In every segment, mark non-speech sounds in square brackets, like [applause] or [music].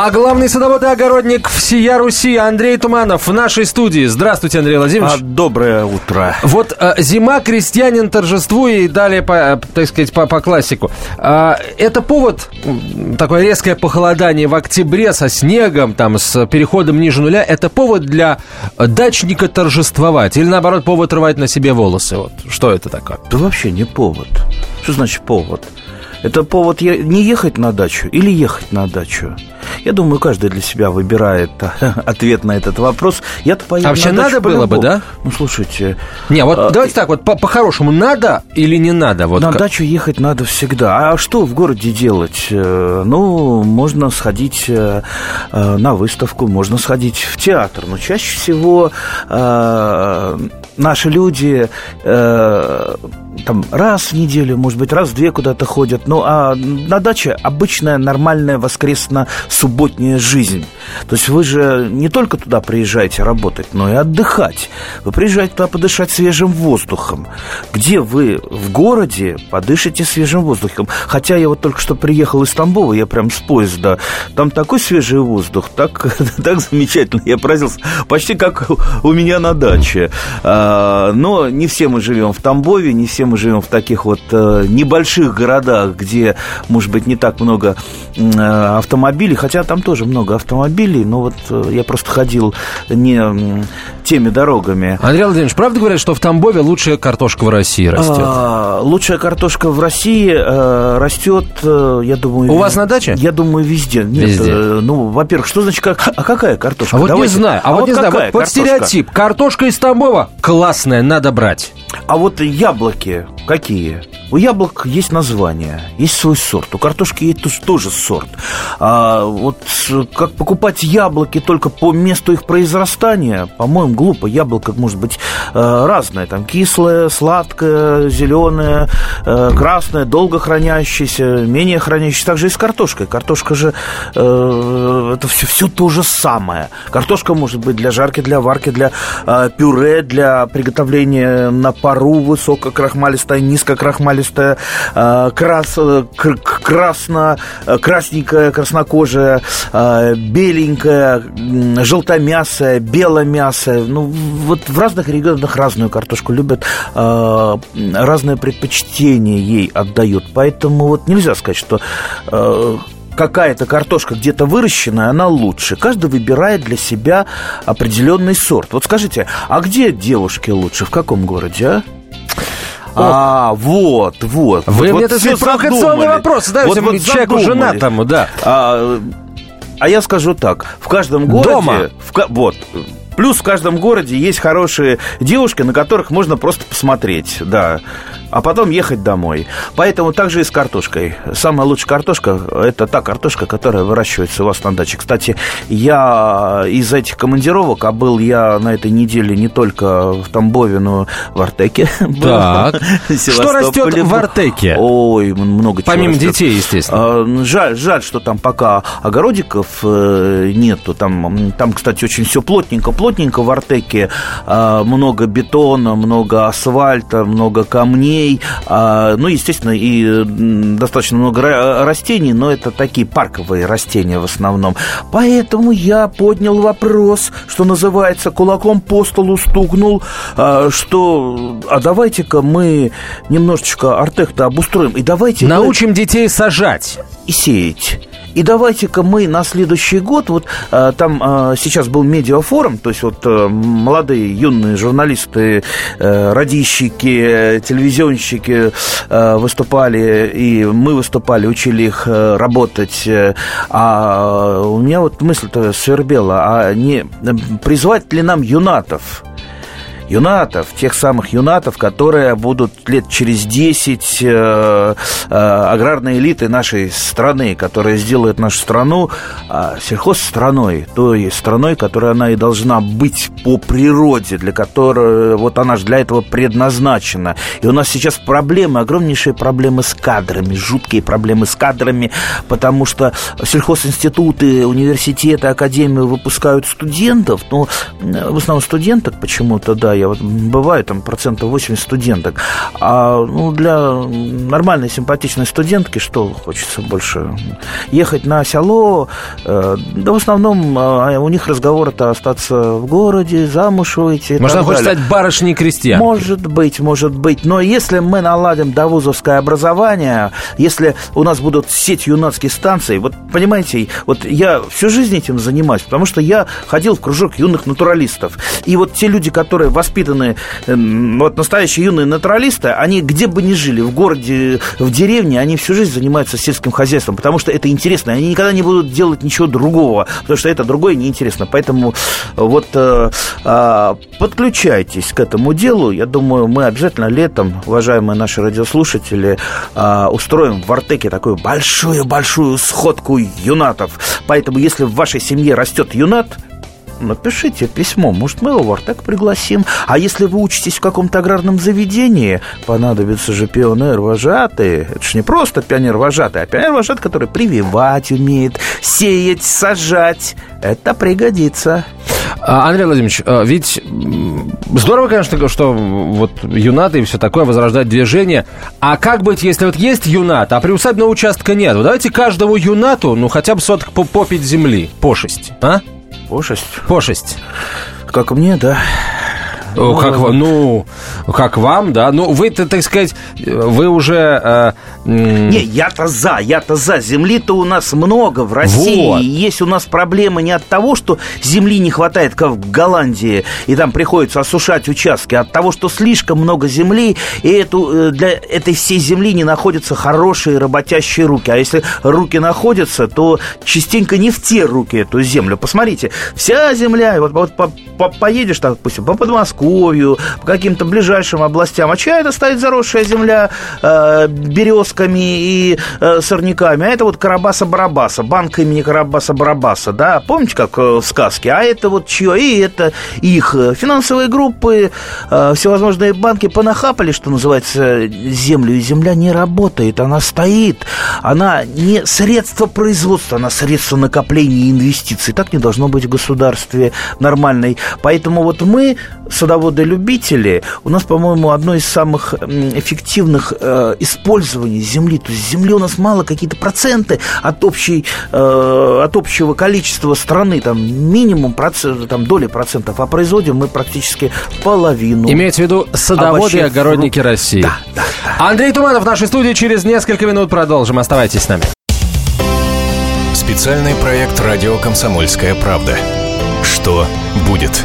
А главный садовод и огородник всея Руси Андрей Туманов в нашей студии. Здравствуйте, Андрей Владимирович. А, доброе утро. Вот э, зима, крестьянин, торжеству и далее, по, э, так сказать, по, по классику. А, это повод, такое резкое похолодание в октябре со снегом, там, с переходом ниже нуля. Это повод для дачника торжествовать или, наоборот, повод рвать на себе волосы? Вот что это такое? Да вообще не повод. Что значит повод? Это повод не ехать на дачу или ехать на дачу? Я думаю, каждый для себя выбирает [laughs] ответ на этот вопрос. Я-то поеду А вообще на надо было бы, да? Ну, слушайте, Не, вот А, давайте так, вот по- по-хорошему, надо или не надо? Вот на как- дачу ехать надо всегда. А что в городе делать? Э, Ну, можно сходить э, э, на выставку, можно сходить в театр. Но чаще всего э, наши люди э, там раз в неделю, может быть, раз в две куда-то ходят. Ну, а на даче обычная нормальная воскресно-субботняя жизнь. То есть вы же не только туда приезжаете работать, но и отдыхать. Вы приезжаете туда подышать свежим воздухом. Где вы в городе подышите свежим воздухом? Хотя я вот только что приехал из Тамбова, я прям с поезда. Там такой свежий воздух, так, [laughs] так замечательно. Я поразился, почти как у меня на даче. А, Но не все мы живем в Тамбове, не все мы живем в таких вот э, небольших городах, где, может быть, не так много э, автомобилей, хотя там тоже много автомобилей, но вот э, я просто ходил не теми дорогами. Андрей Владимирович, правда говорят, что в Тамбове лучшая картошка в России растет? А, лучшая картошка в России э, растет, э, я думаю... У вас на даче? Я думаю, везде. Нет, Везде. э, ну, во-первых, что значит, как, а какая картошка? А вот Давайте- не знаю, а, вот, не знаю, вот, вот стереотип. Картошка из Тамбова классная, надо брать. А вот яблоки какие? У яблок есть название, есть свой сорт. У картошки есть тоже сорт. А вот с- как покупать яблоки только по месту их произрастания, по-моему, глупо. Яблоко может быть э, разное. Там кислое, сладкое, зеленое, э, красное, долго хранящееся, менее хранящееся. Так же и с картошкой. Картошка же э, это все, все то же самое. Картошка может быть для жарки, для варки, для э, пюре, для приготовления на пару высококрахмалистая, низкокрахмалистая, э, крас, э, красно, э, красненькая, краснокожая, беленькая, желтомясая, беломясая. Ну, вот в разных регионах разную картошку любят, разное предпочтение ей отдают. Поэтому вот нельзя сказать, что какая-то картошка где-то выращенная, она лучше. Каждый выбирает для себя определенный сорт. Вот скажите, а где девушки лучше? В каком городе, а? А, вот, вот. Вы вот, мне, вот так сказать, провокационный вопрос задаете Вот- вот человеку женатому, да. А, а я скажу так, в каждом городе... Дома. в вот. Плюс в каждом городе есть хорошие девушки, на которых можно просто посмотреть, да. А потом ехать домой. Поэтому также и с картошкой. Самая лучшая картошка – это та картошка, которая выращивается у вас на даче. Кстати, я из этих командировок, а был я на этой неделе не только в Тамбове, но в Артеке. [laughs] Так. [laughs] Что растет в. Артеке? Ой, много чего Помимо растет. детей, естественно. А, ну, Жаль, жаль, что там пока огородиков э, нету. Там, там, кстати, очень все плотненько, плотненько в Артеке. А, Много бетона, много асфальта, много камней. А, Ну, естественно, и достаточно много ра- растений, но это такие парковые растения в основном. Поэтому я поднял вопрос, что называется, кулаком по столу стукнул, а, что а давайте-ка мы немножечко Артек-то обустроим, и давайте... Научим детей сажать. и сеять. И давайте-ка мы на следующий год, вот а, там а, сейчас был медиафорум, то есть вот а, молодые юные журналисты, э, радищики, телевизионщики э, выступали, и мы выступали, учили их э, работать. э, А у меня вот мысль-то свербела, а не призвать ли нам юнатов? Юнатов, тех самых юнатов, которые будут лет через 10 э, э, аграрной элиты нашей страны, которые сделают нашу страну э, сельхозстраной, той страной, которой она и должна быть по природе, для которой вот она же для этого предназначена. И у нас сейчас проблемы, огромнейшие проблемы с кадрами, жуткие проблемы с кадрами, потому что сельхозинституты, университеты, академии выпускают студентов, но э, в основном студенток почему-то, да, я вот бываю, там процентов 80 студенток. А ну, для нормальной, симпатичной студентки что хочется больше? Ехать на село, э, да в основном э, у них разговор это остаться в городе, замуж выйти. Можно хочет стать барышней крестьян. Может быть, может быть. Но если мы наладим довузовское образование, если у нас будут сеть юнацких станций, вот понимаете, вот я всю жизнь этим занимаюсь, потому что я ходил в кружок юных натуралистов. И вот те люди, которые воспитаны, эм, вот настоящие юные натуралисты, они где бы ни жили, в городе, в деревне, они всю жизнь занимаются сельским хозяйством, потому что это интересно. Они никогда не будут делать ничего другого, потому что это другое неинтересно. Поэтому вот э, э, подключайтесь к этому делу. Я думаю, мы обязательно летом, уважаемые наши радиослушатели, э, устроим в Артеке такую большую-большую сходку юнатов. Поэтому, если в вашей семье растет юнат, напишите письмо, может, мы его в Артек пригласим. А если вы учитесь в каком-то аграрном заведении, понадобится же пионер-вожатый. Это же не просто пионер-вожатый, а пионер-вожатый, который прививать умеет, сеять, сажать. Это пригодится. А, Андрей Владимирович, а, ведь здорово, конечно, что вот юнаты и все такое возрождать движение. А как быть, если вот есть юнат, а приусадебного участка нет? Вот давайте каждому юнату, ну, хотя бы соток по попить земли, пошесть, а? Пошесть? Пошесть. Как мне, да. Ну, как, ну, как вам, да? Ну, вы, так сказать, вы уже... Э, не, я-то за, я-то за. Земли-то у нас много в России. Вот. Есть у нас проблемы не от того, что земли не хватает, как в Голландии, и там приходится осушать участки, а от того, что слишком много земли, и эту, э, для этой всей земли не находятся хорошие работящие руки. А если руки находятся, то частенько не в те руки эту землю. Посмотрите, вся земля, вот, вот по, по, поедешь, допустим, по Подмосковью, Подмосковью, по каким-то ближайшим областям. А чья это стоит заросшая земля э, березками и э, сорняками? А это вот Карабаса-Барабаса, банк имени Карабаса-Барабаса, да? Помните, как э, в сказке? А это вот чье? И это их финансовые группы, э, всевозможные банки понахапали, что называется, землю, и земля не работает, она стоит. Она не средство производства, она средство накопления инвестиций. Так не должно быть в государстве нормальной. Поэтому вот мы, садоводы, садоводы-любители, у нас, по-моему, одно из самых эффективных э, использований земли. То есть земли у нас мало, какие-то проценты от, общей, э, от общего количества страны, там минимум процент, там, доли процентов, а производим мы практически половину. Имеется в виду садоводы и огородники фрукт. России. Да, да, да. Андрей Туманов в нашей студии. Через несколько минут продолжим. Оставайтесь с нами. Специальный проект «Радио Комсомольская правда». Что будет?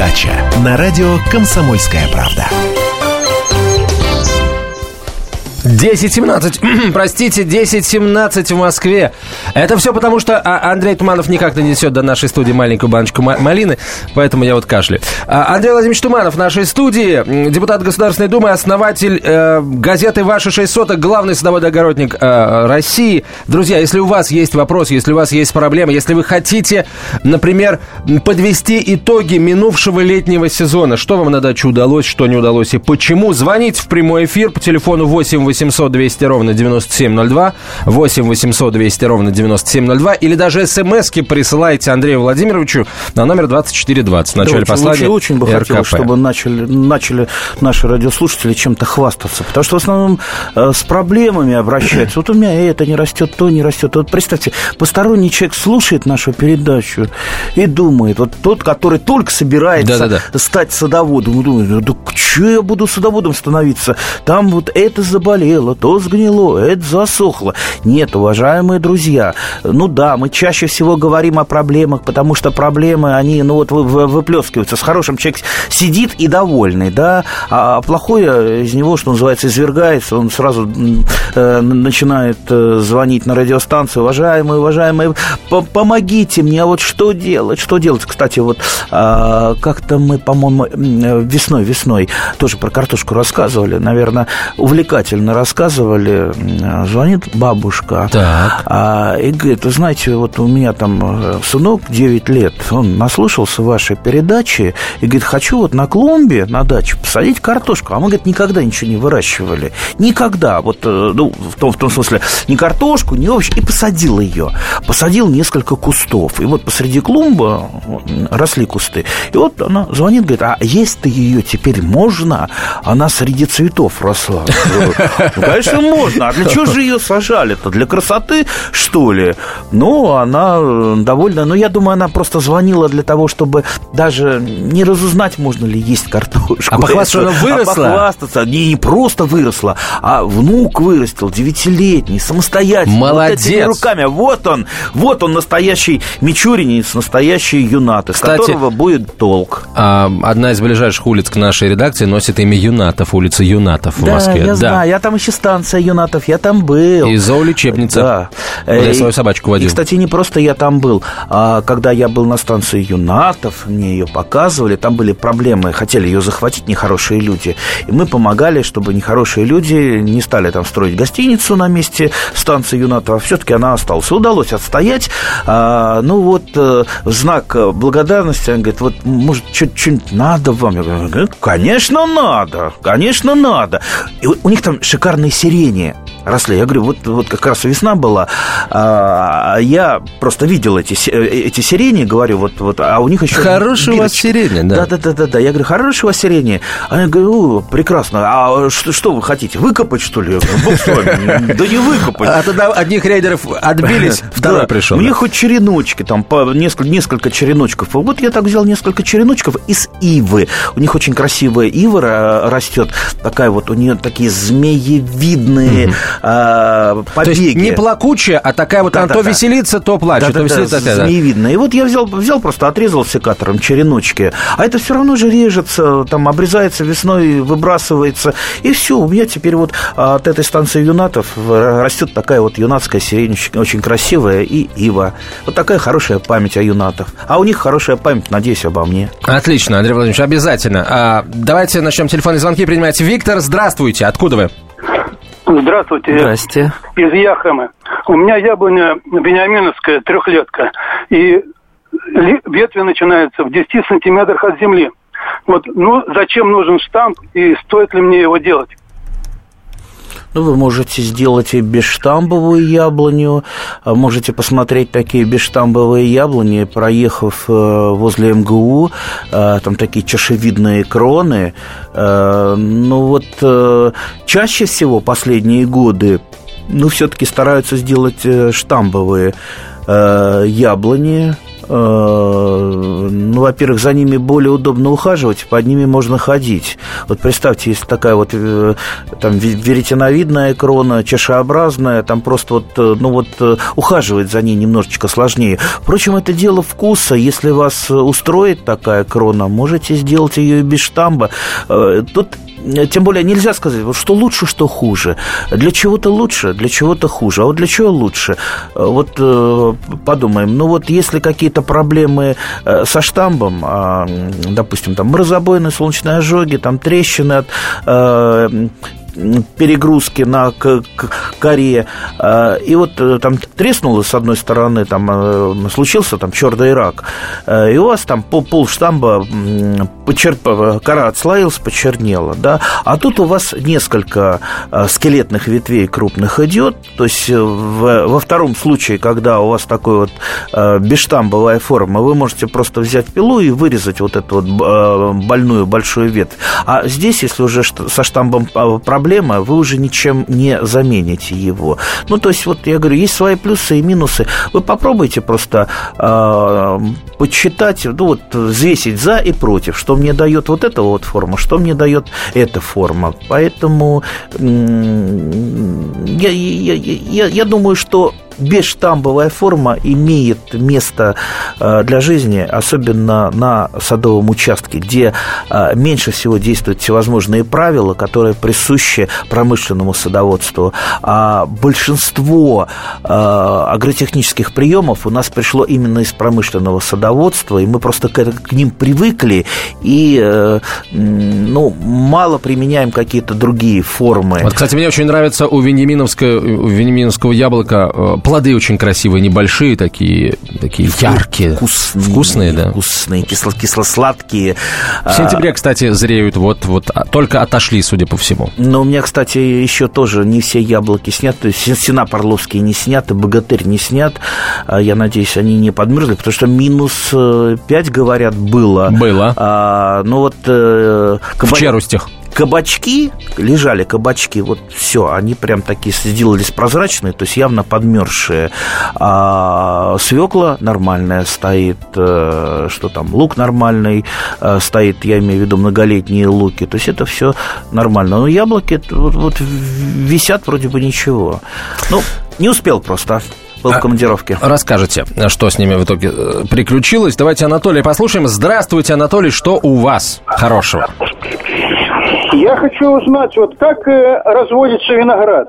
Дача на радио «Комсомольская правда». 10.17, [clears throat] простите, 10.17 в Москве. Это все потому, что а, Андрей Туманов никак не несет до нашей студии маленькую баночку малины, поэтому я вот кашляю. А, Андрей Владимирович Туманов в нашей студии, депутат Государственной Думы, основатель э, газеты «Ваши шесть соток», главный садовод-огородник э, России. Друзья, если у вас есть вопрос, если у вас есть проблемы, если вы хотите, например, подвести итоги минувшего летнего сезона, что вам на даче удалось, что не удалось и почему, звоните в прямой эфир по телефону 8 800 200 ровно 9702, 8 800 200 ровно 9702, или даже смски присылайте Андрею Владимировичу на номер 2420 в начале да, послания очень, очень бы РКП. хотелось, чтобы начали, начали наши радиослушатели чем-то хвастаться, потому что в основном э, с проблемами обращаются. Вот у меня это не растет, то не растет. Вот представьте, посторонний человек слушает нашу передачу и думает, вот тот, который только собирается да, да, да. стать садоводом, думает, да что я буду садоводом становиться? Там вот это заболело, заболело, то сгнило, это засохло. Нет, уважаемые друзья, ну да, мы чаще всего говорим о проблемах, потому что проблемы, они, ну вот, выплескиваются. С хорошим человек сидит и довольный, да, а плохое из него, что называется, извергается, он сразу э, начинает э, звонить на радиостанцию, уважаемые, уважаемые, помогите мне, а вот что делать, что делать? Кстати, вот э, как-то мы, по-моему, весной, весной тоже про картошку рассказывали, наверное, увлекательно рассказывали. Звонит бабушка так. А, и говорит, вы знаете, вот у меня там э, сынок 9 лет, он наслушался вашей передачи и говорит, хочу вот на клумбе, на даче посадить картошку. А мы, говорит, никогда ничего не выращивали. Никогда. Вот, э, ну, в том, в том смысле, ни картошку, ни овощи. И посадил ее. Посадил несколько кустов. И вот посреди клумбы росли кусты. И вот она звонит, говорит, а есть-то ее теперь можно? Она среди цветов росла. [laughs] Ну, конечно, можно. А для чего же ее сажали-то? Для красоты, что ли? Ну, она э, довольно... Ну, я думаю, она просто звонила для того, чтобы даже не разузнать, можно ли есть картошку. А похвастаться, она выросла? А похвастаться. Не, не просто выросла, а внук вырастил, девятилетний, самостоятельно. Молодец. Вот этими руками. Вот он, вот он настоящий мичуринец, настоящий юнат, из Кстати, которого будет толк. А, одна из ближайших улиц к нашей редакции носит имя Юнатов, улица Юнатов в да, Москве. Я да, знаю, я там еще станция Юнатов, я там был. И зоолечебница. Да. Я свою собачку водил. И, кстати, не просто я там был, а когда я был на станции Юнатов, мне ее показывали, там были проблемы, хотели ее захватить нехорошие люди. И мы помогали, чтобы нехорошие люди не стали там строить гостиницу на месте станции Юнатов, а все-таки она осталась. Удалось отстоять. А, ну вот, э, в знак благодарности, он говорит, вот, может, что-нибудь надо вам? Я говорю, конечно, надо, конечно, надо. И у них там шикарные сирени росли. Я говорю, вот, вот как раз весна была, а, я просто видел эти, эти сирени, говорю, вот, вот, а у них еще... Хорошие у вас сирени, да. Да-да-да, я говорю, хорошие у вас сирени. А я говорю, прекрасно, а что, что вы хотите, выкопать, что ли? Бог с вами. Да не выкопать. А тогда одних рейдеров отбились, [laughs] второй пришел. Мне хоть череночки, там, несколько череночков. Вот я так взял несколько череночков из ивы. У них очень красивая ива растет, такая вот, у нее такие змеевидные э, побеги. То есть не плакучая, а такая вот, да, она да, то да. веселится, то плачет. Да, то да, веселится, да, змеевидная. И вот я взял, взял просто, отрезал секатором череночки, а это все равно же режется, там обрезается весной, выбрасывается, и все. У меня теперь вот от этой станции юнатов растет такая вот юнатская сирень, очень красивая, и ива. Вот такая хорошая память о юнатах. А у них хорошая память, надеюсь, обо мне. Отлично, Андрей Владимирович, обязательно. А, давайте начнем телефонные звонки принимать. Виктор, здравствуйте. Откуда вы? Здравствуйте. Здрасте. Из Яхамы. У меня яблоня Бениаминовская, трехлетка. И ветви начинаются в 10 сантиметрах от земли. Вот, ну, зачем нужен штамп и стоит ли мне его делать? Ну, вы можете сделать и бесштамбовую яблоню, а можете посмотреть такие бесштамбовые яблони, проехав э, возле МГУ, э, там такие чашевидные кроны. Э, ну, вот чаще всего последние годы ну, все-таки стараются сделать штамбовые яблони, ну, во-первых, за ними более удобно ухаживать, под ними можно ходить. Вот представьте, если такая вот э, там веретеновидная крона, чашеобразная, там просто вот, э, ну вот, ухаживать за ней немножечко сложнее. Впрочем, это дело вкуса. Если вас устроит такая крона, можете сделать ее и без штамба. Тут тем более нельзя сказать, что лучше, что хуже. Для чего-то лучше, для чего-то хуже. А вот для чего лучше? Вот э, подумаем, ну вот если какие-то проблемы э, со штамбом, а, допустим, там морозобойные солнечные ожоги, там трещины от э, перегрузки на коре. А, и вот э, там треснуло с одной стороны, там э, случился там черный рак. Э, и у вас там пол, штамба почер... кора отслоилась, почернела. Да? А тут у вас несколько скелетных ветвей крупных идет. То есть в, во втором случае, когда у вас такой вот бесштамбовая форма, вы можете просто взять пилу и вырезать вот эту вот больную большую ветвь. А здесь, если уже со штамбом проблема, проблема, вы уже ничем не замените его. Ну, то есть, вот я говорю, есть свои плюсы и минусы. Вы попробуйте просто э, подсчитать, ну, вот, взвесить за и против, что мне дает вот эта вот форма, что мне дает эта форма. Поэтому я, я, я, я думаю, что бесштамбовая форма имеет место э, для жизни, особенно на садовом участке, где э, меньше всего действуют всевозможные правила, которые присущи промышленному садоводству. А большинство э, агротехнических приемов у нас пришло именно из промышленного садоводства, и мы просто к, ним привыкли и ну, мало применяем какие-то другие формы. Вот, кстати, мне очень нравится у венеминовского, у венеминовского яблока Плоды очень красивые, небольшие такие, такие яркие. Вкусные. Вкусные, да. Вкусные, кисло- кисло-сладкие. В сентябре, кстати, зреют вот, вот а, только отошли, судя по всему. Но у меня, кстати, еще тоже не все яблоки сняты. Сена Орловские не сняты, Богатырь не снят. А, я надеюсь, они не подмерзли, потому что минус 5, э, говорят, было. Было. А, ну вот... Э, В черустях кабачки, лежали кабачки, вот все, они прям такие сделались прозрачные, то есть явно подмерзшие. А свекла нормальная стоит, э, что там, лук нормальный э, стоит, я имею в виду многолетние луки, то есть это все нормально. Но яблоки вот, вот висят вроде бы ничего. Ну, не успел просто был в а, командировке. Расскажите, что с ними в итоге э, приключилось. Давайте Анатолия послушаем. Здравствуйте, Анатолий, что у вас хорошего? Я хочу узнать, вот как э, разводится виноград?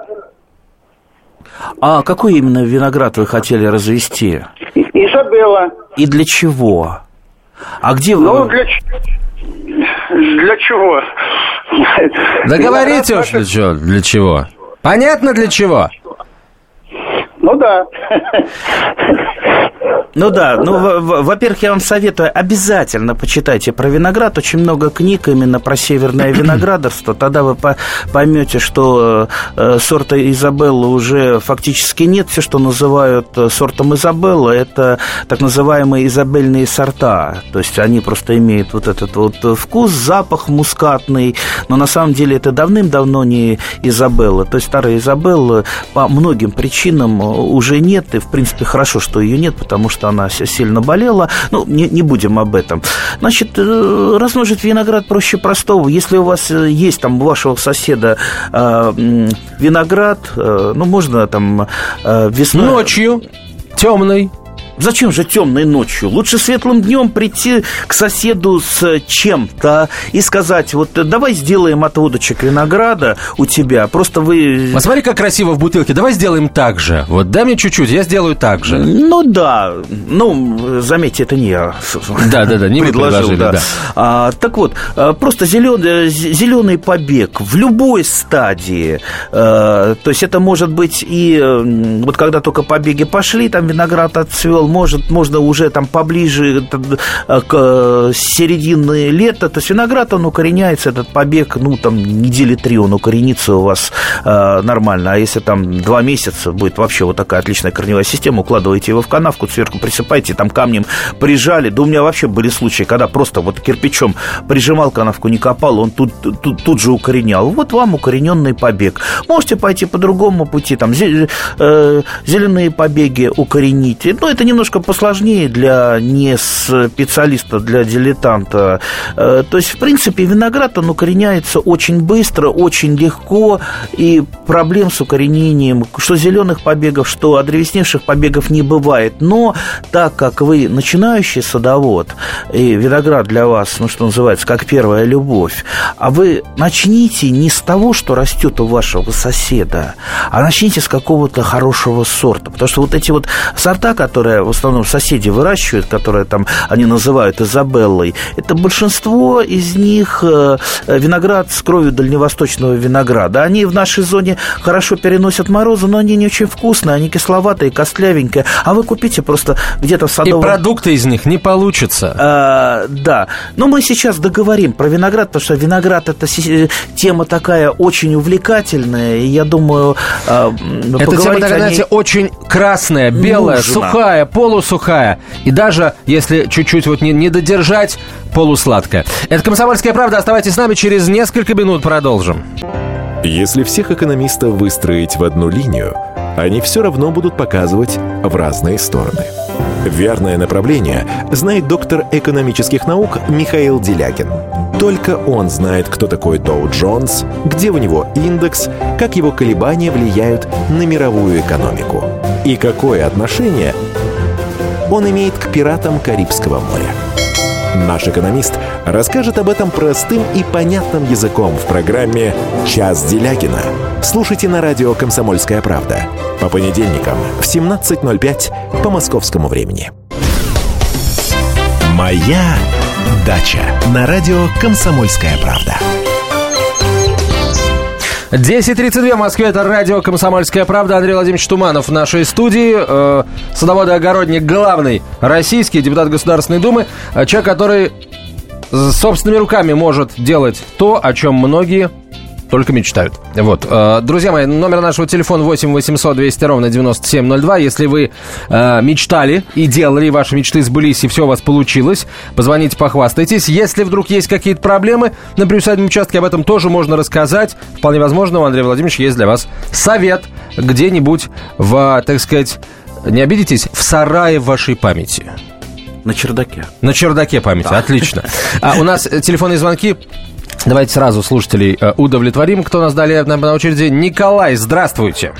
А какой именно виноград вы хотели развести? Изабелла. И для чего? А где вы... Ну, для, для чего? Да говорите уж для чего, для чего. Понятно для чего? Ну да. Ну да, ну, во-первых, я вам советую, обязательно почитайте про виноград, очень много книг именно про северное [clears throat] виноградарство, тогда вы поймете, что э, сорта Изабелла уже фактически нет, все, что называют э, сортом Изабелла, это так называемые изабельные сорта, то есть они просто имеют вот этот вот вкус, запах мускатный, но на самом деле это давным-давно не Изабелла, то есть старая Изабелла по многим причинам уже нет, и в принципе хорошо, что ее нет, потому что она сильно болела. Ну, не, не будем об этом. Значит, э, размножить виноград проще простого. Если у вас э, есть там у вашего соседа э, виноград, э, ну, можно там э, весной... Ночью, темной, Зачем же темной ночью? Лучше светлым днем прийти к соседу с чем-то и сказать, вот давай сделаем отводочек винограда у тебя, просто вы... Посмотри, как красиво в бутылке, давай сделаем так же. Вот дай мне чуть-чуть, я сделаю так же. Ну да, ну, заметьте, это не я Да-да-да, не предложил, да. да. А, так вот, а, просто зеленый, зеленый побег в любой стадии, а, то есть это может быть и вот когда только побеги пошли, там виноград отцвел, может, можно уже там поближе э, к э, середины лета, то есть виноград, он укореняется, этот побег, ну, там, недели три он укоренится у вас э, нормально, а если там два месяца будет вообще вот такая отличная корневая система, укладываете его в канавку, сверху присыпаете, там камнем прижали, да у меня вообще были случаи, когда просто вот кирпичом прижимал канавку, не копал, он тут, тут, тут же укоренял. Вот вам укорененный побег. Можете пойти по другому пути, там, зеленые побеги укоренить. Но это немного немножко посложнее для не специалиста, для дилетанта. Э, то есть, в принципе, виноград, он укореняется очень быстро, очень легко, и проблем с укоренением, что зеленых побегов, что одревесневших побегов не бывает. Но так как вы начинающий садовод, и виноград для вас, ну, что называется, как первая любовь, а вы начните не с того, что растет у вашего соседа, а начните с какого-то хорошего сорта. Потому что вот эти вот сорта, которые в основном соседи выращивают, которые там они называют Изабеллой, это большинство из них э, виноград с кровью дальневосточного винограда. Они в нашей зоне хорошо переносят морозы, но они не очень вкусные, они кисловатые, костлявенькие. А вы купите просто где-то в садовом... И продукты из них не получится. А, да. Но мы сейчас договорим про виноград, потому что виноград это тема такая очень увлекательная, и я думаю... Эта тема такая, знаете, очень красная, белая, нужно. сухая, полусухая. И даже если чуть-чуть вот не, не додержать, полусладкая. Это «Комсомольская правда». Оставайтесь с нами. Через несколько минут продолжим. Если всех экономистов выстроить в одну линию, они все равно будут показывать в разные стороны. Верное направление знает доктор экономических наук Михаил Делякин. Только он знает, кто такой Доу Джонс, где у него индекс, как его колебания влияют на мировую экономику и какое отношение он имеет к пиратам Карибского моря. Наш экономист расскажет об этом простым и понятным языком в программе «Час Делягина». Слушайте на радио «Комсомольская правда» по понедельникам в 17.05 по московскому времени. «Моя дача» на радио «Комсомольская правда». 10.32 в Москве, это радио «Комсомольская правда». Андрей Владимирович Туманов в нашей студии. Э, садовод и огородник главный российский, депутат Государственной Думы. Э, человек, который собственными руками может делать то, о чем многие только мечтают. Вот. Э, друзья мои, номер нашего телефона 8 800 200 ровно 9702. Если вы э, мечтали и делали, ваши мечты сбылись, и все у вас получилось, позвоните, похвастайтесь. Если вдруг есть какие-то проблемы на приусадебном участке, об этом тоже можно рассказать. Вполне возможно, у Андрея Владимировича есть для вас совет где-нибудь в, так сказать, не обидитесь, в сарае вашей памяти. На чердаке. На чердаке памяти, да. отлично. А у нас телефонные звонки Давайте сразу слушателей э, удовлетворим. Кто нас далее на, на очереди? Николай, здравствуйте.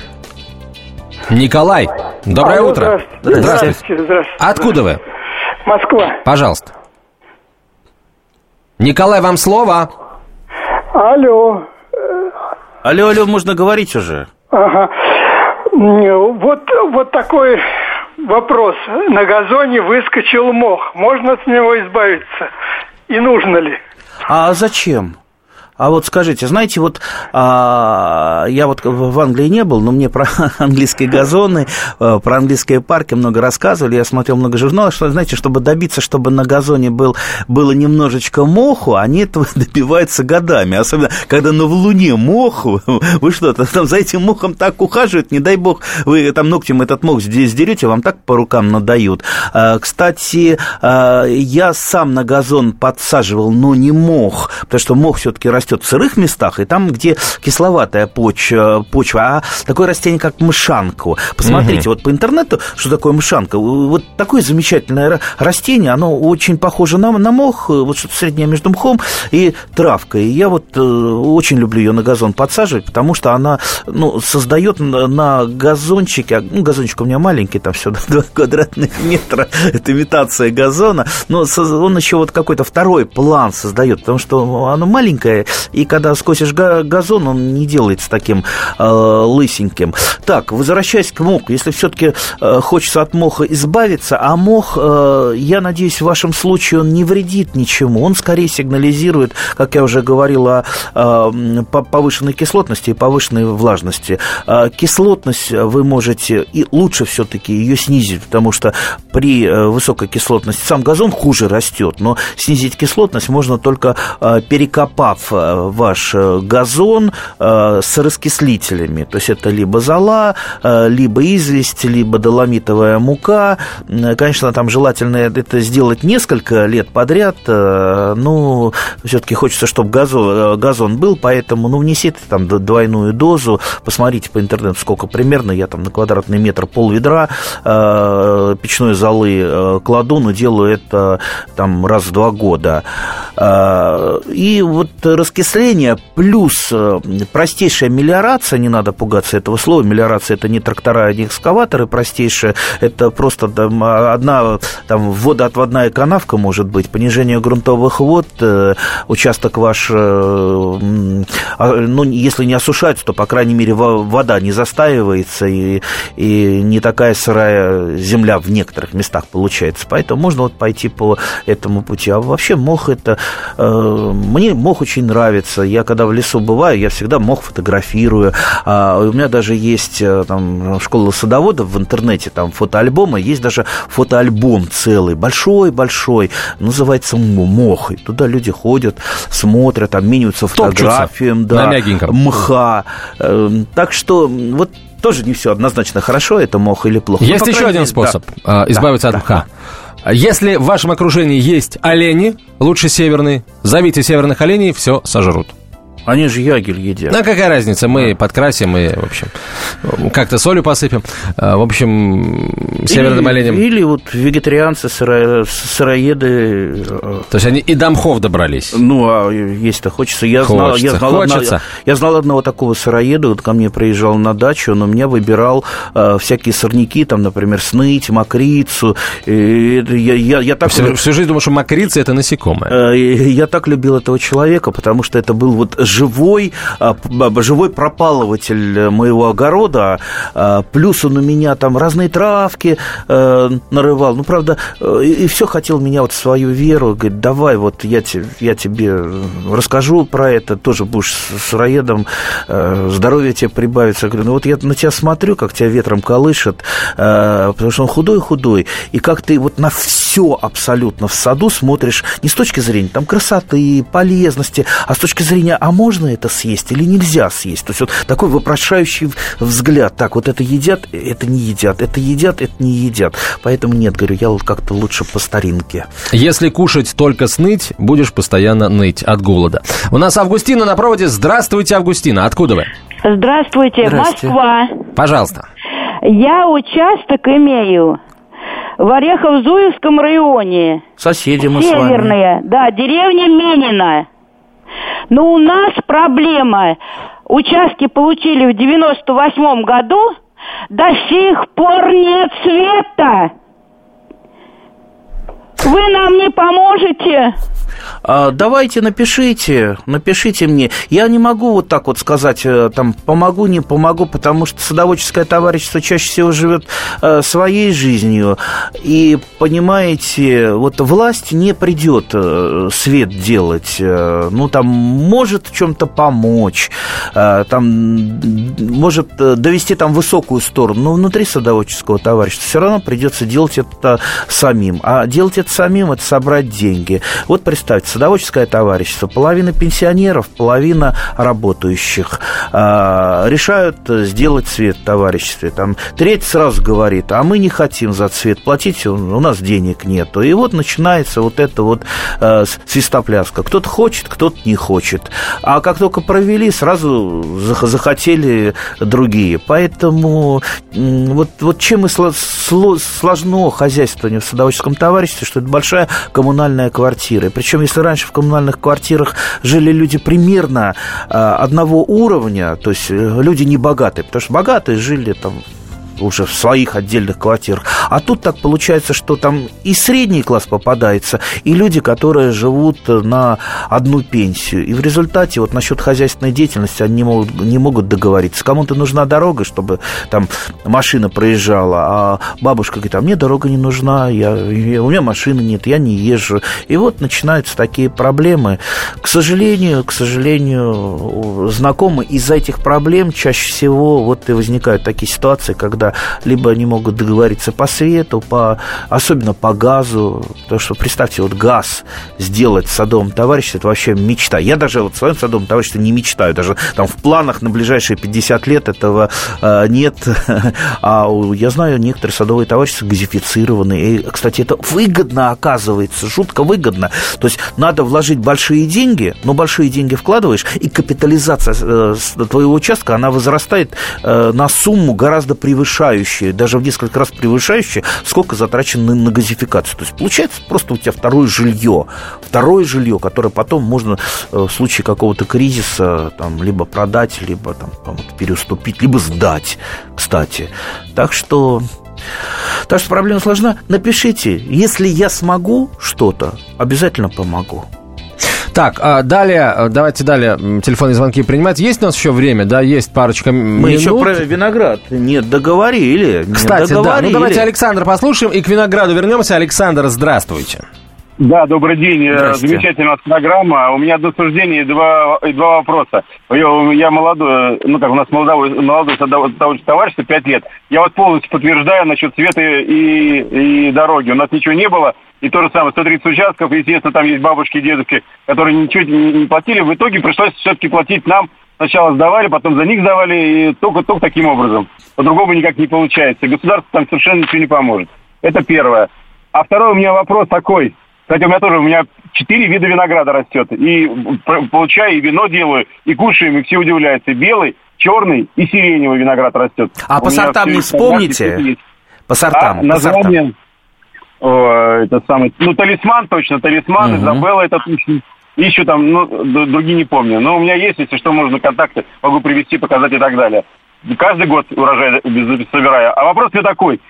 Николай, доброе Алло, утро. Здравствуйте. Здравствуйте. здравствуйте. Откуда вы? Москва. Пожалуйста. Николай, вам слово. Алло. Алло, алло, можно говорить уже. Ага. Вот, вот такой вопрос. На газоне выскочил мох. Можно с него избавиться? И нужно ли? А зачем? А вот скажите, знаете, вот а, я вот в Англии не был, но мне про [laughs] английские газоны, э, про английские парки много рассказывали, я смотрел много журналов, что, знаете, чтобы добиться, чтобы на газоне был, было немножечко моху, они этого [laughs] добиваются годами, особенно когда на в луне моху, [laughs] вы что, там за этим мохом так ухаживают, не дай бог, вы там ногтем этот мох здесь дерете, вам так по рукам надают. А, кстати, а, я сам на газон подсаживал, но не мох, потому что мох все-таки растет растет в сырых местах, и там, где кисловатая почва, почва а такое растение, как мышанка. Посмотрите, угу. вот по интернету, что такое мышанка. Вот такое замечательное растение, оно очень похоже на, на мох, вот что-то среднее между мхом и травкой. Я вот э, очень люблю ее на газон подсаживать, потому что она ну, создает на газончике, ну, газончик у меня маленький, там все 2 [laughs] квадратных метра, [laughs] это имитация газона, но он еще вот какой-то второй план создает, потому что оно маленькое, и когда скосишь газон, он не делается таким э, лысеньким. Так, возвращаясь к моху, если все-таки э, хочется от моха избавиться, а мох, э, я надеюсь, в вашем случае он не вредит ничему, он скорее сигнализирует, как я уже говорил, о э, повышенной кислотности и повышенной влажности. Э, кислотность вы можете, и лучше все-таки ее снизить, потому что при э, высокой кислотности сам газон хуже растет, но снизить кислотность можно только э, перекопав ваш э, газон э, с раскислителями. То есть это либо зола, э, либо известь, либо доломитовая мука. Конечно, там желательно это сделать несколько лет подряд. Ну, все-таки хочется, чтобы газон, газон был, поэтому ну, внесите там двойную дозу, посмотрите по интернету, сколько примерно. Я там на квадратный метр пол ведра печной золы кладу, но делаю это там раз в два года. И вот раскисление плюс э, простейшая мелиорация, не надо пугаться этого слова, мелиорация это не трактора, не экскаваторы простейшие, это просто там, одна там, водоотводная канавка может быть, понижение грунтовых вод, э, участок ваш, э, а, ну, если не осушается, то, по крайней мере, вода не застаивается и, и не такая сырая земля в некоторых местах получается. Поэтому можно вот пойти по этому пути. А вообще мох это... Мне мох очень нравится нравится. Я когда в лесу бываю, я всегда мох фотографирую. А, у меня даже есть э, там школа садоводов в интернете, там фотоальбомы, есть даже фотоальбом целый, большой-большой, называется мох. И туда люди ходят, смотрят, обмениваются фотографиям, да, мха. Эм, так что вот тоже не все однозначно хорошо, это мох или плохо. Есть ну, еще один способ да. избавиться да, от мха. Да. Если в вашем окружении есть олени, лучше северные, зовите северных оленей, все сожрут. Они же ягель едят. Ну, какая разница? Мы подкрасим и, в общем, как-то солью посыпем. А, в общем, северным или, оленям... Или вот вегетарианцы, сыро, сыроеды... Э, То есть они и до мхов добрались? Ну, а есть-то хочется. Я хочется, знал, я знал, хочется. Одного, я знал одного такого сыроеда, вот ко мне приезжал на дачу, он у меня выбирал э, всякие сорняки, там, например, сныть, мокрицу. И я, я, я так... Всю, всю жизнь думал, что мокрица – это насекомое. Э, я так любил этого человека, потому что это был вот живой, а, живой пропалыватель моего огорода. А, плюс он у меня там разные травки э, нарывал. Ну, правда, э, и все хотел меня вот свою веру. Говорит, давай, вот я, тебе, я тебе расскажу про это. Тоже будешь с роедом, э, здоровье тебе прибавится. Говорю, ну вот я на тебя смотрю, как тебя ветром колышет, потому что он худой-худой. И как ты вот на все абсолютно в саду смотришь не с точки зрения там красоты, полезности, а с точки зрения, а можно это съесть или нельзя съесть. То есть вот такой вопрошающий взгляд. Так, вот это едят, это не едят, это едят, это не едят. Поэтому нет, говорю, я вот как-то лучше по старинке. Если кушать только сныть, будешь постоянно ныть от голода. У нас Августина на проводе. Здравствуйте, Августина. Откуда вы? Здравствуйте, Здравствуйте. Москва. Пожалуйста. Я участок имею в Орехов-Зуевском районе. Соседи мы Северные, с вами. Северные, да, деревня Минина. Но у нас проблема. Участки получили в 98 году, до сих пор нет света. Вы нам не поможете? А, давайте напишите, напишите мне. Я не могу вот так вот сказать, э, там, помогу, не помогу, потому что садоводческое товарищество чаще всего живет э, своей жизнью. И, понимаете, вот власть не придет э, свет делать. Ну, там, может чем-то помочь, там, может довести там высокую сторону, но внутри садоводческого товарищества все равно придется делать это самим. А делать это самим – это собрать деньги. Вот представьте, садоводческое товарищество, половина пенсионеров, половина работающих э, решают сделать цвет в товариществе. Там треть сразу говорит, а мы не хотим за цвет платить, у нас денег нету. И вот начинается вот это вот э, свистопляска. Кто-то хочет, кто-то не хочет. А как только провели, сразу захотели другие. Поэтому вот, вот чем и сложно хозяйствование в садоводческом товариществе, что это большая коммунальная квартира. Причем, если раньше в коммунальных квартирах жили люди примерно а, одного уровня, то есть э, люди не богатые, потому что богатые жили там уже в своих отдельных квартирах. А тут так получается, что там и средний класс попадается, и люди, которые живут на одну пенсию. И в результате вот насчет хозяйственной деятельности они не могут, не могут договориться. Кому-то нужна дорога, чтобы там машина проезжала, а бабушка говорит, а мне дорога не нужна, я, я, у меня машины нет, я не езжу. И вот начинаются такие проблемы. К сожалению, к сожалению, знакомы из-за этих проблем чаще всего вот и возникают такие ситуации, когда либо они могут договориться по свету, по, особенно по газу, потому что, представьте, вот газ сделать в садовом товариществе, это вообще мечта. Я даже вот в своем садовом товариществе не мечтаю, даже там в планах на ближайшие 50 лет этого э, нет. [laughs] А я знаю, некоторые садовые товарищества газифицированные. И, кстати, это выгодно оказывается, жутко выгодно. То есть надо вложить большие деньги, но большие деньги вкладываешь, и капитализация э, твоего участка, она возрастает э, на сумму гораздо превышающую превышающее, даже в несколько раз превышающее, сколько затрачено на газификацию. То есть получается просто у тебя второе жилье. Второе жилье, которое потом можно э, в случае какого-то кризиса там, либо продать, либо там, переуступить, либо сдать, кстати. Так что так что проблема сложна. Напишите, если я смогу что-то, обязательно помогу. Так, а далее, э, давайте далее телефонные звонки принимать. Есть у нас еще время, да? Есть парочка Мы минут. еще про виноград не договорили. Кстати, не договорили. да. Ну, давайте Александра послушаем и к винограду вернемся. Александр, здравствуйте. Да, добрый день. Э, замечательная программа. У меня одно суждение и два, и два вопроса. Я, я молодой, ну как у нас молодой, молодой товарищ, 5 лет. Я вот полностью подтверждаю насчет света и, и дороги. У нас ничего не было. И то же самое, 130 участков, естественно, там есть бабушки и дедушки, которые ничего не, не платили. В итоге пришлось все-таки платить нам. Сначала сдавали, потом за них сдавали, и только-только таким образом. По-другому никак не получается. Государство там совершенно ничего не поможет. Это первое. А второй у меня вопрос такой. Кстати, у меня тоже, у меня четыре вида винограда растет. И получаю, и вино делаю, и кушаем, и все удивляются. И белый, черный и сиреневый виноград растет. А у по сортам не вспомните? По сортам, а, по название, О, это самый, ну, талисман точно, талисман, угу. Изабелла это точно. Еще там, ну, другие не помню. Но у меня есть, если что, можно контакты, могу привести, показать и так далее. Каждый год урожай собираю. А вопрос мне такой.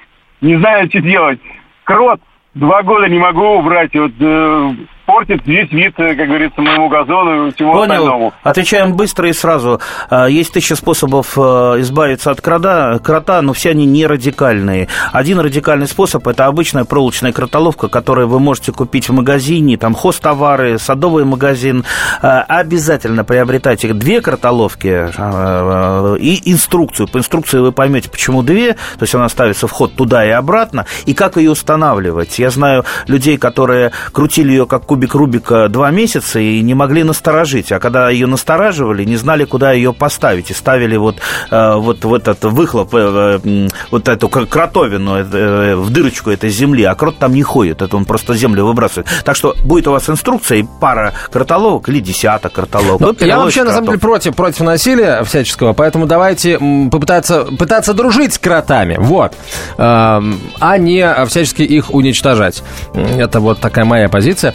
Не знаю, что делать. Крот два года не могу убрать. Вот э, портит весь вид, как говорится, моему газону и всему Понял. остальному. Отвечаем быстро и сразу. А, есть тысяча способов э, избавиться от крота, крота, но все они не радикальные. Один радикальный способ – это обычная проволочная кротоловка, которую вы можете купить в магазине, там хозтовары, садовый магазин. А, обязательно приобретайте две кротоловки а, и инструкцию. По инструкции вы поймете, почему две, то есть она ставится вход туда и обратно, и как ее устанавливать. Я знаю людей, которые крутили ее как кубик Рубика два месяца и не могли насторожить. А когда ее настораживали, не знали, куда ее поставить. И ставили вот, э, вот, вот этот выхлоп, э, э, вот эту кротовину в дырочку этой земли. А крот там не ходит, это он просто землю выбрасывает. Так что будет у вас инструкция и пара кротоловок или десяток кротоловок. Ну, я вообще, на самом деле, против, против насилия всяческого, поэтому давайте попытаться, пытаться дружить с кротами, вот, эм, а не всячески их уничтожать. Это вот такая моя позиция.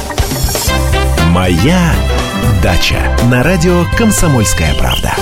Моя дача на радио Комсомольская правда.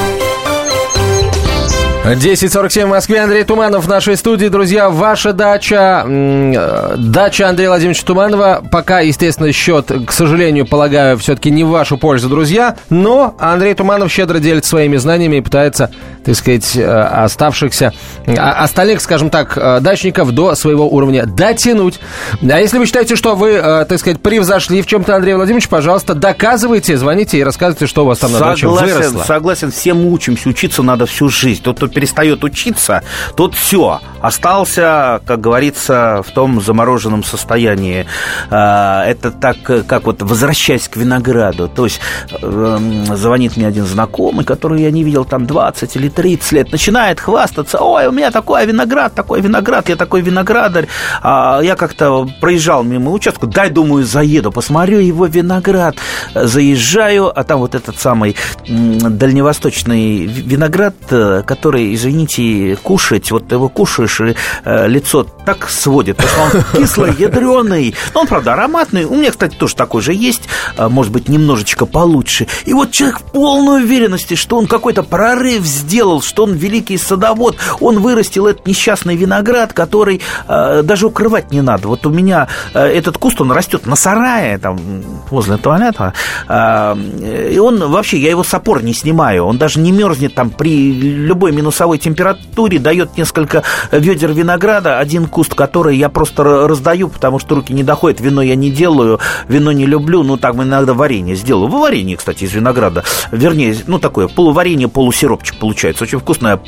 10.47 в Москве. Андрей Туманов в нашей студии. Друзья, ваша дача, э, дача Андрея Владимировича Туманова. Пока, естественно, счет, к сожалению, полагаю, все-таки не в вашу пользу, друзья. Но Андрей Туманов щедро делится своими знаниями и пытается, так сказать, э, оставшихся, а, остальных, скажем так, э, дачников до своего уровня дотянуть. А если вы считаете, что вы, так сказать, превзошли в чем-то Андрея Владимировича, пожалуйста, доказывайте, звоните и рассказывайте, что у вас там на даче выросло. Согласен, все мы учимся, учиться надо всю жизнь. Тот, кто перестает учиться, тот все, остался, как говорится, в том замороженном состоянии. А, это так, как вот возвращаясь к винограду. То есть эм, звонит мне один знакомый, который я не видел там 20 или 30 лет, начинает хвастаться, ой, у меня такой виноград, такой виноград, я такой виноградарь. А я как-то проезжал мимо участка, дай, думаю, заеду, посмотрю его виноград. Заезжаю, а там вот этот самый дальневосточный виноград, э, который извините, кушать, вот его кушаешь, и э, лицо так сводит, потому что он [laughs] кислый, ядреный. Но он, правда, ароматный. У меня, кстати, тоже такой же есть, э, может быть, немножечко получше. И вот человек в полной уверенности, что он какой-то прорыв сделал, что он великий садовод, он вырастил этот несчастный виноград, который э, даже укрывать не надо. Вот у меня э, этот куст, он растет на сарае, там, возле туалета, э, и он вообще, я его с опор не снимаю, он даже не мерзнет там при любой минус минусовой температуре дает несколько ведер винограда, один куст, который я просто раздаю, потому что руки не доходят, вино я не делаю, вино не люблю, ну, так иногда варенье сделаю. Варенье, кстати, из винограда. Вернее, ну, такое полуваренье, полусиропчик получается. Очень вкусное,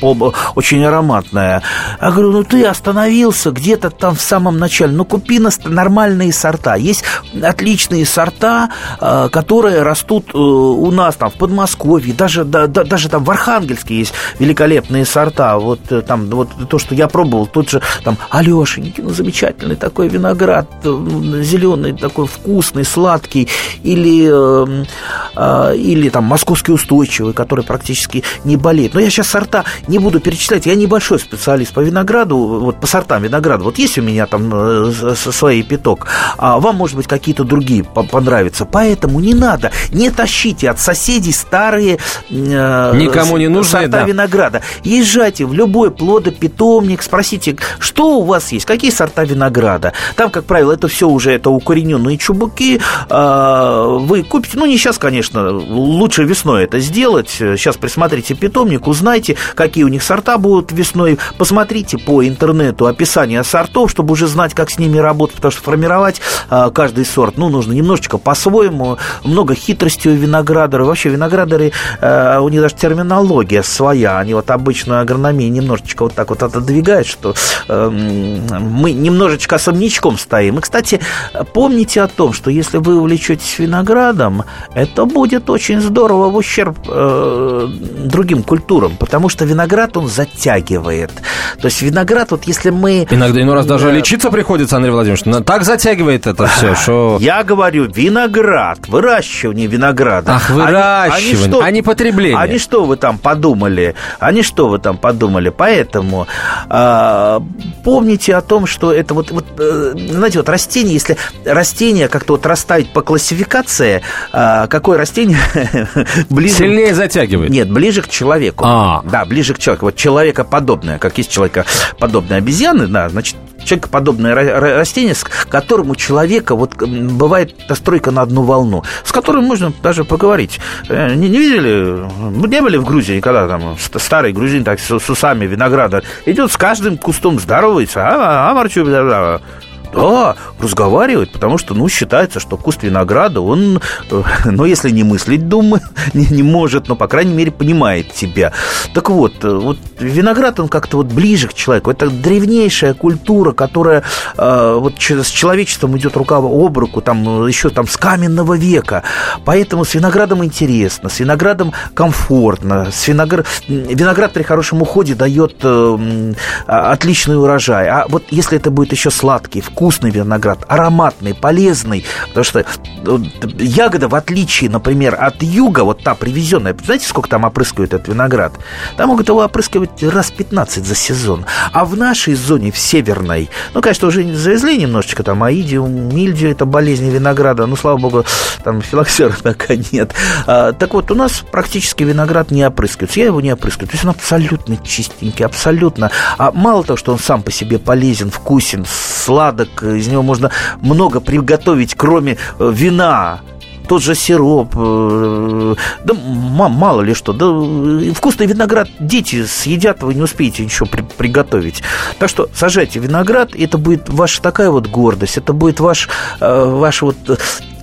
очень ароматное. Я говорю, ну, ты остановился где-то там в самом начале. Ну, купи нормальные сорта. Есть отличные сорта, э, которые растут э, у нас там в Подмосковье, даже, да, даже там в Архангельске есть великолепные сорта. Вот э, там вот то, что я пробовал, тут же там Алешеньки, ну замечательный такой виноград, э, зеленый такой вкусный, сладкий, или, э, или там московский устойчивый, который практически не болеет. Но я сейчас сорта не буду перечислять. Я небольшой специалист по винограду, вот по сортам винограда. Вот есть у меня там э, свои пяток, а вам, может быть, какие-то другие понравятся. Поэтому не надо, не тащите от соседей старые э, Никому не нужны, сорта да. винограда. Езжайте в любой плодопитомник, спросите, что у вас есть, какие сорта винограда. Там, как правило, это все уже это укорененные чубуки. Э, вы купите, ну не сейчас, конечно, лучше весной это сделать. Сейчас присмотрите питомник, узнайте, какие у них сорта будут весной. Посмотрите по интернету описание сортов, чтобы уже знать, как с ними работать, потому что формировать а, каждый сорт, ну, нужно немножечко по-своему. Много хитрости у виноградаров. Вообще виноградары, а, у них даже терминология своя. Они вот обычно агрономии немножечко вот так вот отодвигают, что а, мы немножечко особнячком стоим. И, кстати, помните о том, что если вы увлечетесь виноградом, это будет очень здорово в ущерб э, другим культурам, потому что виноград, он затягивает. То есть виноград, вот если мы... Иногда, иной раз даже лечиться приходится, Андрей Владимирович. Так затягивает это все, [laughs] что... Я говорю, виноград, выращивание винограда. Ах, выращивание, они, они что, а не потребление. Они что вы там подумали? Они что вы там подумали? Поэтому э, помните о том, что это вот, вот э, знаете, вот растение, если растение как-то вот расставить по классификации, э, какое растение [laughs] ближе... Сильнее затягивает. Нет, ближе к человеку. А. Да, ближе к человеку. Вот человекоподобное, как есть человекоподобные обезьяны, да, значит, человекоподобное растение, с которым у человека вот бывает настройка на одну волну, с которым можно даже поговорить. Э, не, не видели? Не были в Грузии, когда там старый грузин так с, с усами винограда идет с каждым кустом здоровается, а, а, а, да, разговаривает, потому что, ну, считается, что куст винограда, он, э, [laughs] ну, если не мыслить, думаю, [laughs] не, не может, но, по крайней мере, понимает тебя. Так вот, э, вот виноград, он как-то вот ближе к человеку. Это древнейшая культура, которая э, вот с человечеством идет рука об руку, там, еще там с каменного века. Поэтому с виноградом интересно, с виноградом комфортно, с виноград... виноград при хорошем уходе дает э, отличный урожай. А вот если это будет еще сладкий, вкусный, вкусный виноград, ароматный, полезный. Потому что ягода, в отличие, например, от юга, вот та привезенная, знаете, сколько там опрыскивают этот виноград? Там могут его опрыскивать раз 15 за сезон. А в нашей зоне, в северной, ну, конечно, уже завезли немножечко там аидиум, мильдию, это болезни винограда, ну, слава богу, там филоксера пока нет. А, так вот, у нас практически виноград не опрыскивается. Я его не опрыскиваю. То есть он абсолютно чистенький, абсолютно. А мало того, что он сам по себе полезен, вкусен, сладок, из него можно много приготовить, кроме э, вина тот же сироп, э, да мало ли что, да вкусный виноград дети съедят, вы не успеете ничего при, приготовить. Так что сажайте виноград, это будет ваша такая вот гордость, это будет ваш, э, ваш вот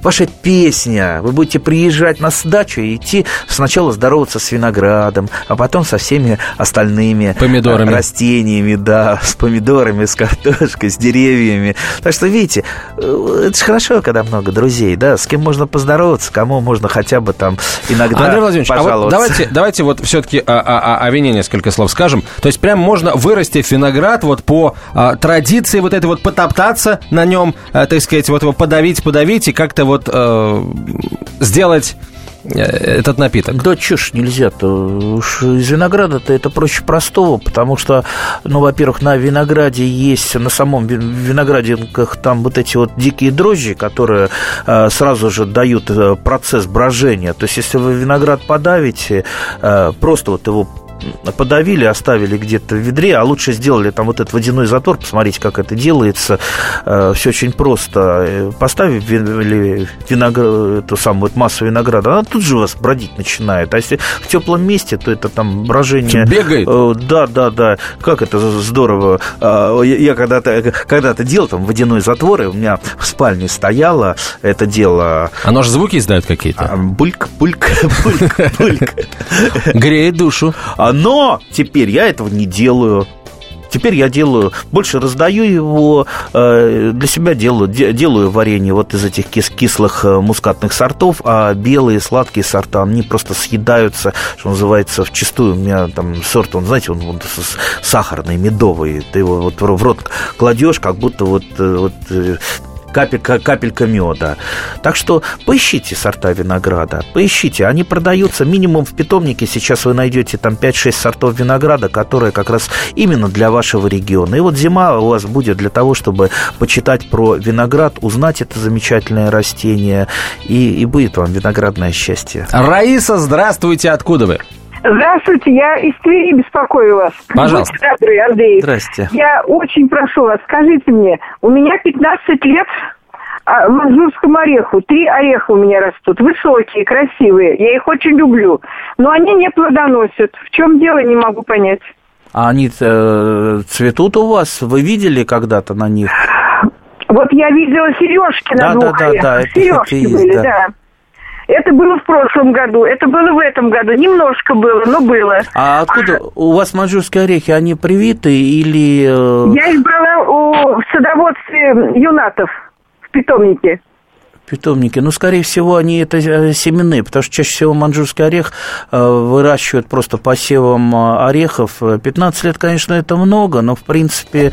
ваша песня. Вы будете приезжать на сдачу и идти сначала здороваться с виноградом, а потом со всеми остальными помидорами. растениями, да, с помидорами, с картошкой, с деревьями. Так что, видите, э, это же хорошо, когда много друзей, да, с кем можно поздороваться, кому можно хотя бы там иногда Андрей Владимирович, пожаловаться. А вот давайте, давайте вот все-таки о, о, о вине несколько слов скажем. То есть прям можно вырасти виноград вот по а, традиции вот этой вот потоптаться на нем, а, так сказать, вот его подавить, подавить и как-то вот э, сделать э, этот напиток? Да чушь нельзя-то. Уж из винограда-то это проще простого, потому что, ну, во-первых, на винограде есть, на самом виноградинках там вот эти вот дикие дрожжи, которые э, сразу же дают э, процесс брожения. То есть, если вы виноград подавите, э, просто вот его подавили, оставили где-то в ведре, а лучше сделали там вот этот водяной затвор, посмотрите, как это делается. Э, Все очень просто. Э, поставили виноград, эту самую вот массу винограда, она тут же у вас бродить начинает. А если в теплом месте, то это там брожение... Бегает? Э, да, да, да. Как это здорово. Я когда-то когда делал там водяной затвор, и у меня в спальне стояло это дело. Оно же звуки издает какие-то? А, бульк, бульк, [laughs] бульк, бульк. Греет душу. А но теперь я этого не делаю. Теперь я делаю, больше раздаю его, э, для себя делаю, делаю варенье вот из этих кис кислых э, мускатных сортов, а белые сладкие сорта, они просто съедаются, что называется, в чистую. У меня там сорт, он, знаете, он вот сахарный, медовый. Ты его вот в рот кладешь, как будто вот, э, вот капелька, капелька меда. Так что поищите сорта винограда, поищите. Они продаются минимум в питомнике. Сейчас вы найдете там 5-6 сортов винограда, которые как раз именно для вашего региона. И вот зима у вас будет для того, чтобы почитать про виноград, узнать это замечательное растение, и, и будет вам виноградное счастье. Раиса, здравствуйте, откуда вы? Здравствуйте, я из Твери беспокою вас. Пожалуйста. Будьте добры, Андрей. Здрасте. Я очень прошу вас, скажите мне, у меня 15 лет а, манжурскому ореху. Три ореха у меня растут, высокие, красивые. Я их очень люблю. Но они не плодоносят. В чем дело, не могу понять. А они э, цветут у вас? Вы видели когда-то на них? Вот я видела сережки Да, на да, двух да, да, это- сережки это есть, были, да. да. Это было в прошлом году, это было в этом году. Немножко было, но было. А откуда у вас манжурские орехи? Они привиты или... э, Я их брала у, в садоводстве юнатов в питомнике. Питомники, ну, скорее всего, они это э, семенные, потому что чаще всего манжурский орех э, выращивают просто посевом э, орехов. 15 лет, конечно, это много, но, в принципе,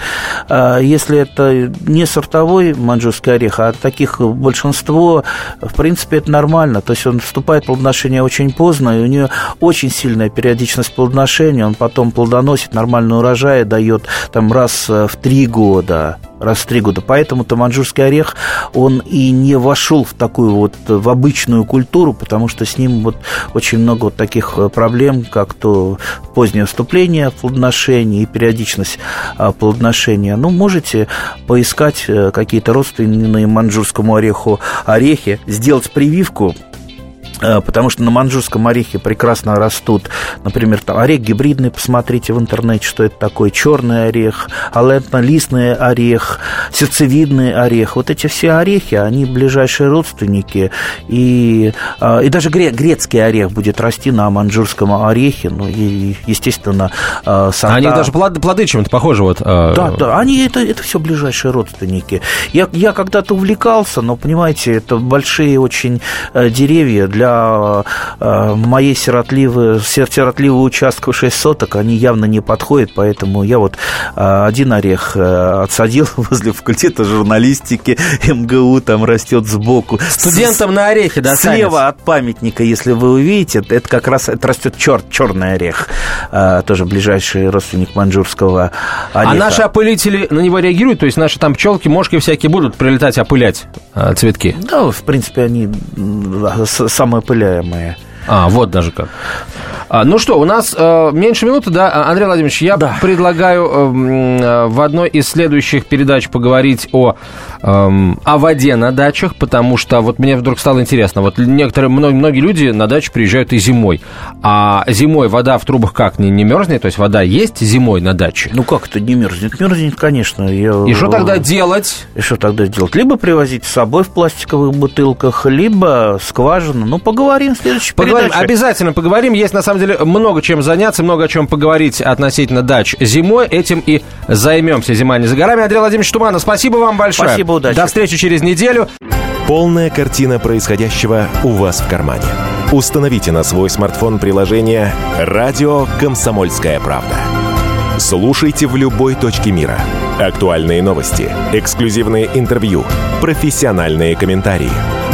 если это не сортовой манжурский орех, а таких большинство, в принципе, это нормально. То есть он вступает в плодоношение очень поздно, и у нее очень сильная периодичность плодоношения, он потом плодоносит нормальный урожай, дает там раз в три года раз в три года. Поэтому-то манжурский орех, он и не вошел в такую вот, в обычную культуру, потому что с ним вот очень много вот таких э, проблем, как то позднее вступление в плодоношение и периодичность а, плодоношения. Ну, можете поискать э, какие-то родственные манжурскому ореху орехи, сделать прививку, Потому что на манжурском орехе прекрасно растут, например, там орех гибридный, посмотрите в интернете, что это такое, черный орех, алентно-листный орех, сердцевидный орех. Вот эти все орехи, они ближайшие родственники. И, э, и даже гре- грецкий орех будет расти на манжурском орехе. Ну, и, естественно, э, сорта... Они даже плоды, плоды чем-то похожи. Вот, э, Да, да, они это, это все ближайшие родственники. Я, я когда-то увлекался, но, понимаете, это большие очень э, деревья для э, моей сиротливой, сир- сиротливого участка 6 соток, они явно не подходят, поэтому я вот э, один орех э, отсадил [laughs] возле факультета журналистики МГУ, там растет сбоку. Студентам на орехи достанется. Слева от памятника, если вы увидите, это как раз это растет чер, черный орех, тоже ближайший родственник манжурского ореха. А наши опылители на него реагируют? То есть наши там пчелки, мошки всякие будут прилетать опылять цветки? Да, в принципе, они м, да, с- самоопыляемые. А, вот даже как. А, ну что, у нас э, меньше минуты, да, А, Андрей Владимирович, я предлагаю э, м, э, в одной из следующих передач поговорить о, эм, о воде на дачах, потому что вот мне вдруг стало интересно, вот некоторые, мно- многие люди на дачу приезжают и зимой, а зимой вода в трубах как, не, не мерзнет, то есть вода есть зимой на даче? Ну как это не мерзнет? Мерзнет, конечно. Я- И что тогда делать? И что тогда делать? Либо привозить с собой в пластиковых бутылках, либо скважину. Ну, поговорим в следующей Поговорим, передаче. обязательно поговорим. Есть на самом деле много чем заняться, много о чем поговорить относительно дач зимой. Этим и займемся. Зима не за горами. Андрей Владимирович Туманов, спасибо вам большое. Спасибо, удачи. До встречи через неделю. Полная картина происходящего у вас в кармане. Установите на свой смартфон приложение «Радио Комсомольская правда». Слушайте в любой точке мира. Актуальные новости, эксклюзивные интервью, профессиональные комментарии.